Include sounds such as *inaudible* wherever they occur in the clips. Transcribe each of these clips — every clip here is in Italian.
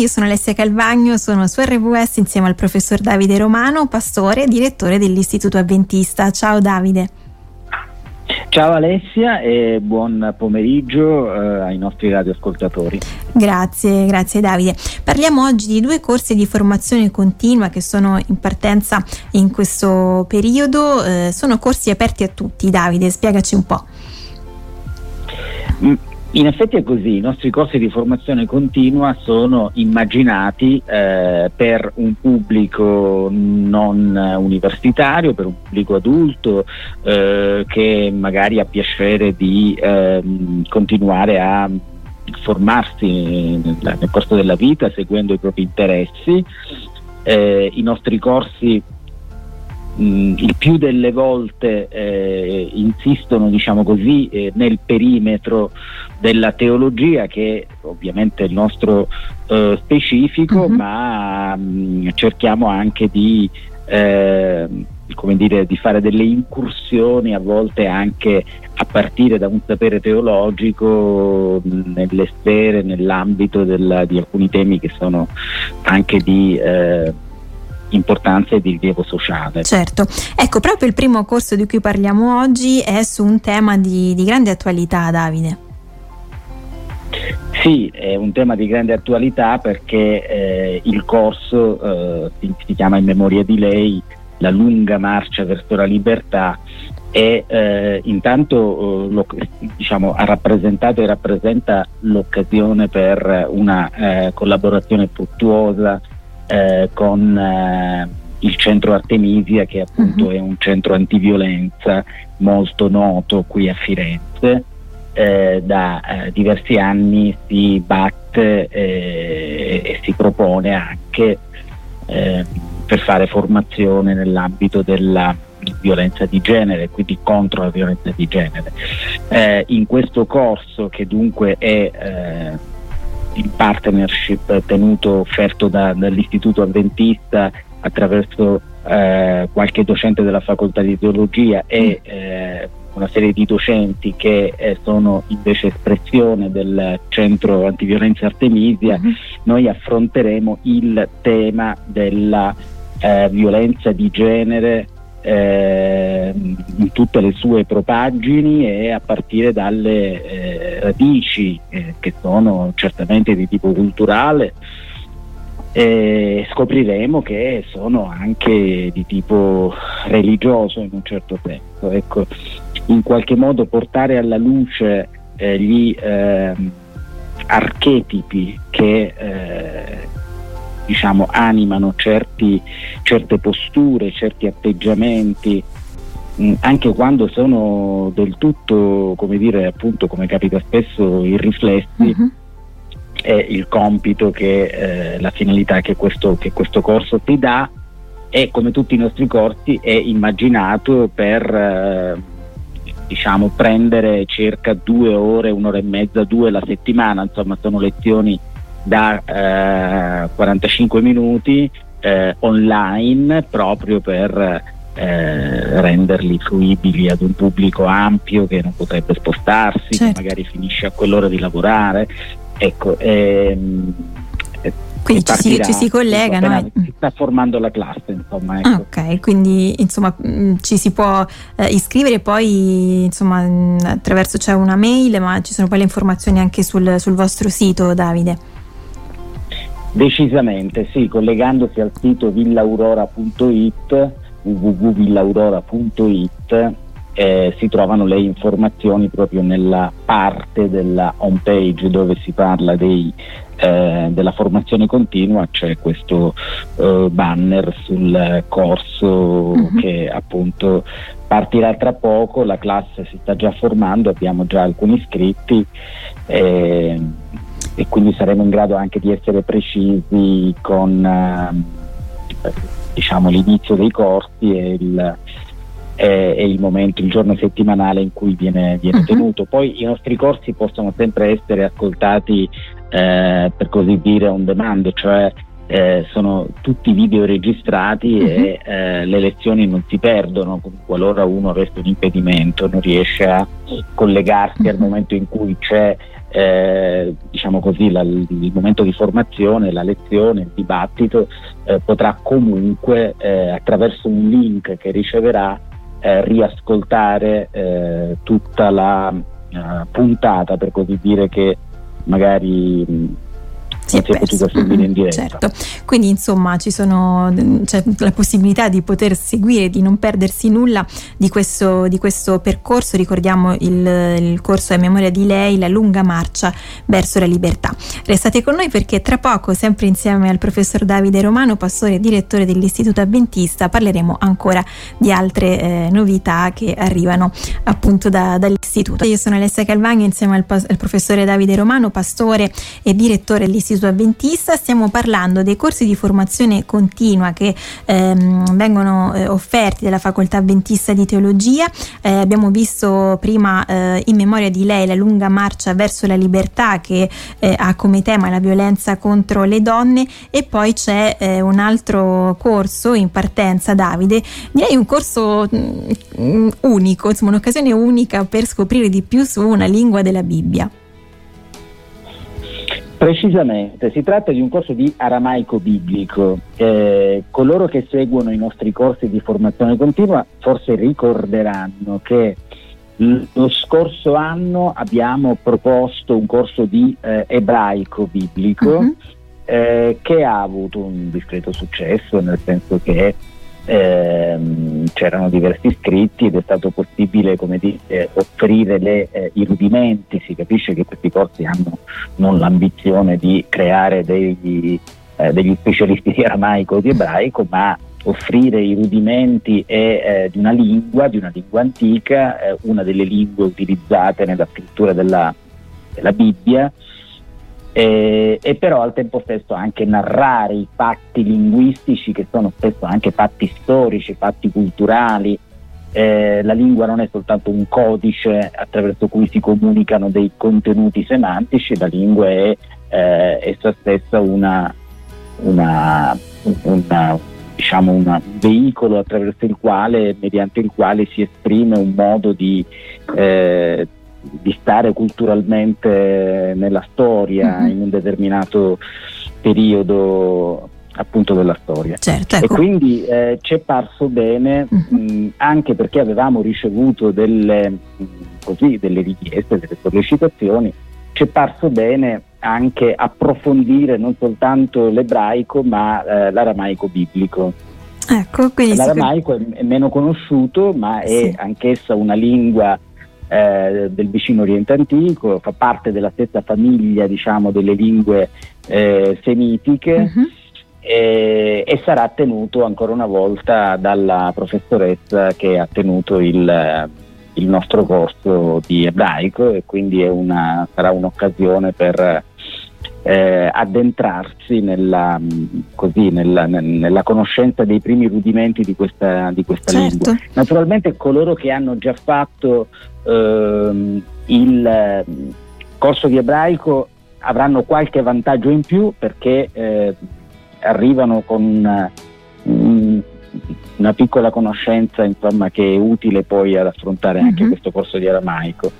io sono Alessia Calvagno, sono su RWS insieme al professor Davide Romano, pastore e direttore dell'Istituto Adventista. Ciao Davide. Ciao Alessia e buon pomeriggio eh, ai nostri radioascoltatori. Grazie, grazie Davide. Parliamo oggi di due corsi di formazione continua che sono in partenza in questo periodo. Eh, sono corsi aperti a tutti. Davide, spiegaci un po'. Mm, in effetti è così, i nostri corsi di formazione continua sono immaginati eh, per un pubblico non universitario, per un pubblico adulto eh, che magari ha piacere di eh, continuare a formarsi nel, nel, corso della vita seguendo i propri interessi. Eh, I nostri corsi mh, il più delle volte eh, insistono diciamo così, eh, nel perimetro della teologia che ovviamente è il nostro eh, specifico, uh-huh. ma mh, cerchiamo anche di, eh, come dire, di fare delle incursioni a volte anche a partire da un sapere teologico nelle sfere, nell'ambito della, di alcuni temi che sono anche di eh, importanza e di rilievo sociale. Certo, ecco proprio il primo corso di cui parliamo oggi è su un tema di, di grande attualità, Davide. Sì, è un tema di grande attualità perché eh, il corso eh, si, chiama In memoria di lei, la lunga marcia verso la libertà e eh, intanto eh, lo, diciamo, ha rappresentato e rappresenta l'occasione per una eh, collaborazione fruttuosa eh, con eh, il centro Artemisia che appunto uh-huh. è un centro antiviolenza molto noto qui a Firenze. Eh, da eh, diversi anni si batte eh, e si propone anche eh, per fare formazione nell'ambito della violenza di genere, quindi contro la violenza di genere. In questo corso che dunque è in partnership tenuto offerto da, dall'Istituto Adventista attraverso eh, qualche docente della facoltà di teologia e mm. eh, una serie di docenti che eh, sono invece espressione del centro antiviolenza Artemisia, mm-hmm. noi affronteremo il tema della eh, violenza di genere eh, in tutte le sue propaggini e a partire dalle eh, radici eh, che sono certamente di tipo culturale scopriremo che sono anche di tipo religioso in un certo senso. Ecco, in qualche modo portare alla luce eh, gli ehm, archetipi che eh, diciamo, animano certi, certe posture, certi atteggiamenti, mh, mm, anche quando sono del tutto, come dire, appunto, come capita spesso, irriflessi. Uh-huh. È il compito che eh, la finalità che questo, che questo corso ti dà e come tutti i nostri corsi è immaginato per eh, diciamo prendere circa due ore, un'ora e mezza, due la settimana, insomma sono lezioni da eh, 45 minuti eh, online proprio per eh, renderli fruibili ad un pubblico ampio che non potrebbe spostarsi, certo. che magari finisce a quell'ora di lavorare. Ecco, ehm, quindi ci si, ci si, collega, no? si sta formando la classe, insomma. Ecco. Ah, ok, quindi insomma mm, ci si può eh, iscrivere poi insomma mm, attraverso c'è una mail, ma ci sono poi le informazioni anche sul, sul vostro sito, Davide. Decisamente, sì, collegandosi al sito villaurora.it, www.villaurora.it, eh, si trovano le informazioni proprio nella parte della home page dove si parla dei, eh, della formazione continua, c'è questo eh, banner sul corso uh-huh. che appunto partirà tra poco, la classe si sta già formando, abbiamo già alcuni iscritti. Eh, e quindi saremo in grado anche di essere precisi con eh, diciamo, l'inizio dei corsi e il, e, e il, momento, il giorno settimanale in cui viene, viene uh-huh. tenuto. Poi i nostri corsi possono sempre essere ascoltati eh, per così dire on demand, cioè eh, sono tutti video registrati uh-huh. e mhm. eh, le lezioni non si perdono qualora uno avesse un impedimento, non riesce a collegarsi uh-huh. al mhm. momento in cui c'è eh, diciamo così, la, il momento di formazione, la lezione, il dibattito, eh, potrà comunque eh, attraverso un link che riceverà eh, riascoltare tutta la puntata, per così dire, che magari si è potuto seguire in diretta. Certo, quindi insomma ci sono, c'è la possibilità di poter seguire, di non perdersi nulla di questo, di questo percorso, ricordiamo il, il corso a memoria di lei, la lunga marcia verso la libertà. Restate con noi perché tra poco, sempre insieme al professor Davide Romano, pastore e direttore dell'Istituto Adventista, parleremo ancora di altre eh, novità che arrivano appunto da, dall'Istituto. Io sono Alessia Calvagno insieme al, al professore Davide Romano, pastore e direttore dell'Istituto Gesù Adventista, stiamo parlando dei corsi di formazione continua che ehm, vengono eh, offerti dalla Facoltà Adventista di Teologia. Eh, abbiamo visto prima eh, in memoria di lei la lunga marcia verso la libertà che eh, ha come tema la violenza contro le donne e poi c'è eh, un altro corso in partenza, Davide, direi un corso mh, mm, unico, insomma un'occasione unica per scoprire di più su una lingua della Bibbia. Precisamente, si tratta di un corso di aramaico biblico. Eh, coloro che seguono i nostri corsi di formazione continua forse ricorderanno che lo scorso anno abbiamo proposto un corso di eh, ebraico biblico uh-huh. eh, che ha avuto un discreto successo, nel senso che ehm, c'erano diversi iscritti ed è stato possibile dire, offrire le, eh, i rudimenti, si capisce che questi corsi hanno non l'ambizione di creare degli, eh, degli specialisti di *laughs* aramaico o di ebraico, ma offrire i rudimenti e, eh, di una lingua, di una lingua antica, eh, una delle lingue utilizzate nella scrittura della, della Bibbia, eh, e però al tempo stesso anche narrare i fatti linguistici che sono spesso anche fatti storici, fatti culturali. Eh, la lingua non è soltanto un codice attraverso cui si comunicano dei contenuti semantici, la lingua è eh, essa stessa una, una, una, diciamo un veicolo attraverso il quale, mediante il quale si esprime un modo di eh, di stare culturalmente nella storia mm-hmm. in un determinato periodo appunto della storia. Certo, ecco. E quindi eh, ci è parso bene mm-hmm. mh, anche perché avevamo ricevuto delle, così, delle richieste, delle sollecitazioni, ci è parso bene anche approfondire non soltanto l'ebraico ma eh, l'aramaico biblico. Ecco, L'aramaico è, è, meno conosciuto ma è sì. anch'essa una lingua eh, del vicino Oriente Antico, fa parte della stessa famiglia diciamo, delle lingue eh, semitiche uh-huh. e, e, sarà tenuto ancora una volta dalla professoressa che ha tenuto il, il nostro corso di ebraico e quindi una, sarà un'occasione per eh, addentrarsi nella, così, nella, nella, conoscenza dei primi rudimenti di questa, di questa certo. lingua. Naturalmente coloro che hanno già fatto ehm, il corso di ebraico avranno qualche vantaggio in più perché eh, arrivano con un, una piccola conoscenza insomma, che è utile poi ad affrontare anche mm-hmm. questo corso di aramaico.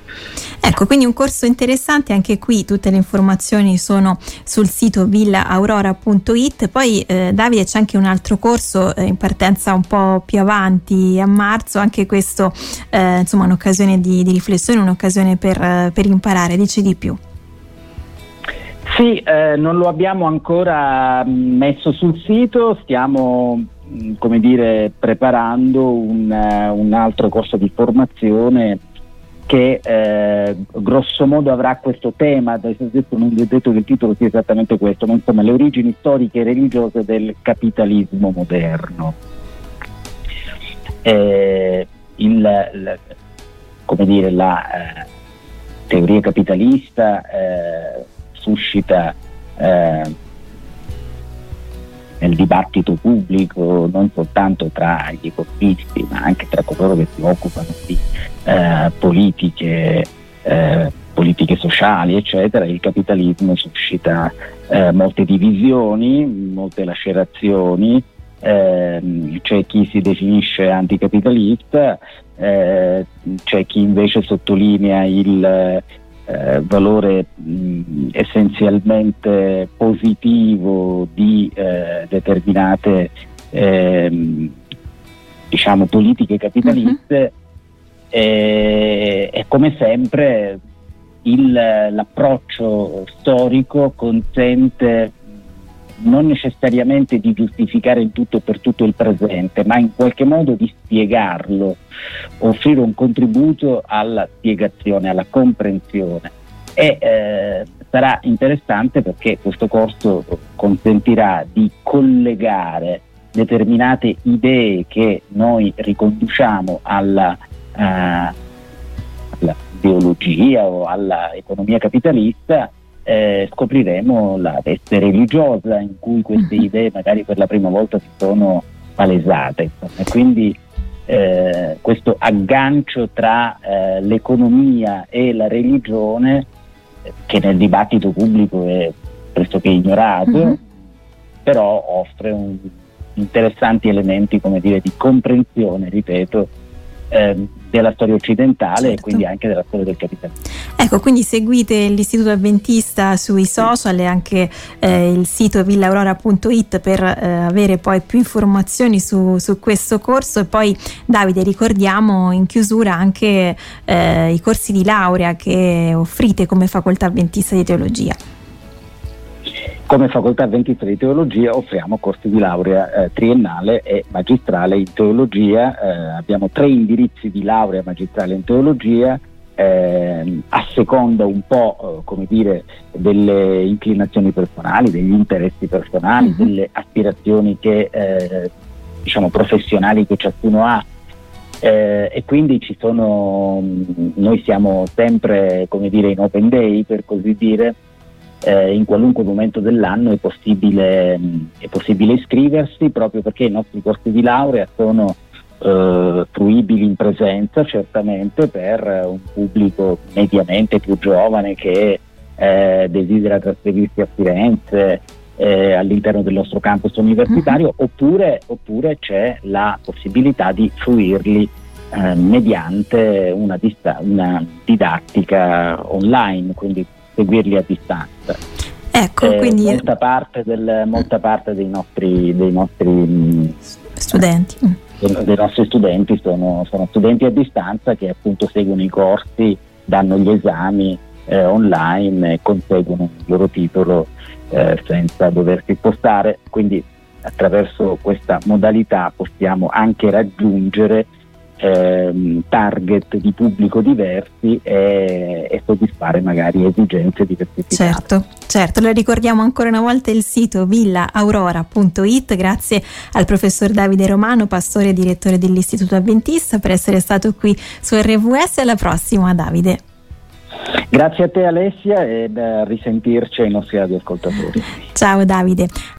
Ecco, quindi un corso interessante, anche qui tutte le informazioni sono sul sito villaaurora.it, poi eh, Davide c'è anche un altro corso eh, in partenza un po' più avanti a marzo, anche questo eh, insomma un'occasione di, di, riflessione, un'occasione per, per imparare, dici di più. Sì, eh, non lo abbiamo ancora mm, messo sul sito, stiamo come dire, preparando un, uh, un altro corso di formazione che eh, grosso modo avrà questo tema, non vi ho detto che il titolo sia esattamente questo, ma insomma le origini storiche e religiose del capitalismo moderno. Eh, il, il, come dire, la eh, teoria capitalista eh, suscita eh, nel dibattito pubblico, non soltanto tra gli economisti, ma anche tra coloro che si occupano di eh, politiche, eh, politiche sociali, eccetera, il capitalismo suscita eh, molte divisioni, molte lacerazioni, eh, c'è chi si definisce anticapitalista, eh, c'è chi invece sottolinea il eh, valore mh, essenzialmente positivo di eh, determinate ehm, diciamo, politiche capitaliste uh-huh. e, come sempre il, l'approccio storico consente non necessariamente di giustificare il tutto per tutto il presente, ma in qualche modo di spiegarlo, offrire un contributo alla spiegazione, alla comprensione. E eh, sarà interessante perché questo corso consentirà di collegare determinate idee che noi riconduciamo alla, uh, alla biologia o all'economia capitalista, eh, scopriremo la veste religiosa in cui queste *laughs* idee magari per la prima volta si sono palesate. E quindi eh, questo aggancio tra eh, l'economia e la religione, che nel dibattito pubblico è pressoché ignorato, mm-hmm. però offre un, interessanti elementi come dire, di comprensione, ripeto, eh, della storia occidentale certo. e quindi anche della storia del capitalismo. Ecco, quindi seguite l'Istituto Adventista sui social e anche eh, il sito villaurora.it per eh, avere poi più informazioni su, su, questo corso e poi Davide ricordiamo in chiusura anche eh, i corsi di laurea che offrite come facoltà adventista di teologia. Come facoltà adventista di teologia offriamo corsi di laurea eh, triennale e magistrale in teologia, eh, abbiamo tre indirizzi di laurea magistrale in teologia, eh, a seconda un po' eh, come dire, delle inclinazioni personali, degli interessi personali, mm-hmm. delle aspirazioni che, eh, diciamo, professionali che ciascuno ha. Eh, e quindi ci sono, noi siamo sempre come dire, in open day per così dire, eh, in qualunque momento dell'anno è possibile, è possibile, iscriversi proprio perché i nostri corsi di laurea sono eh, fruibili in presenza certamente per un pubblico mediamente più giovane che eh, desidera trasferirsi a Firenze eh, all'interno del nostro campus universitario uh-huh. oppure, oppure, c'è la possibilità di fruirli eh, mediante una, dista- una didattica online, quindi seguirli a distanza. Ecco, eh, quindi... molta, parte del, molta parte dei nostri, dei nostri mm, studenti. Dei nostri studenti sono, sono, studenti a distanza che appunto seguono i corsi, danno gli esami eh, online e conseguono il loro titolo eh, senza doversi spostare. Quindi attraverso questa modalità possiamo anche raggiungere ehm, target di pubblico diversi e, e, soddisfare magari esigenze diversificate. Certo, certo, le ricordiamo ancora una volta il sito villaaurora.it, grazie al professor Davide Romano, pastore e direttore dell'Istituto Adventista per essere stato qui su RVS, alla prossima Davide. Grazie a te Alessia e a risentirci ai nostri radioascoltatori. Ciao Davide.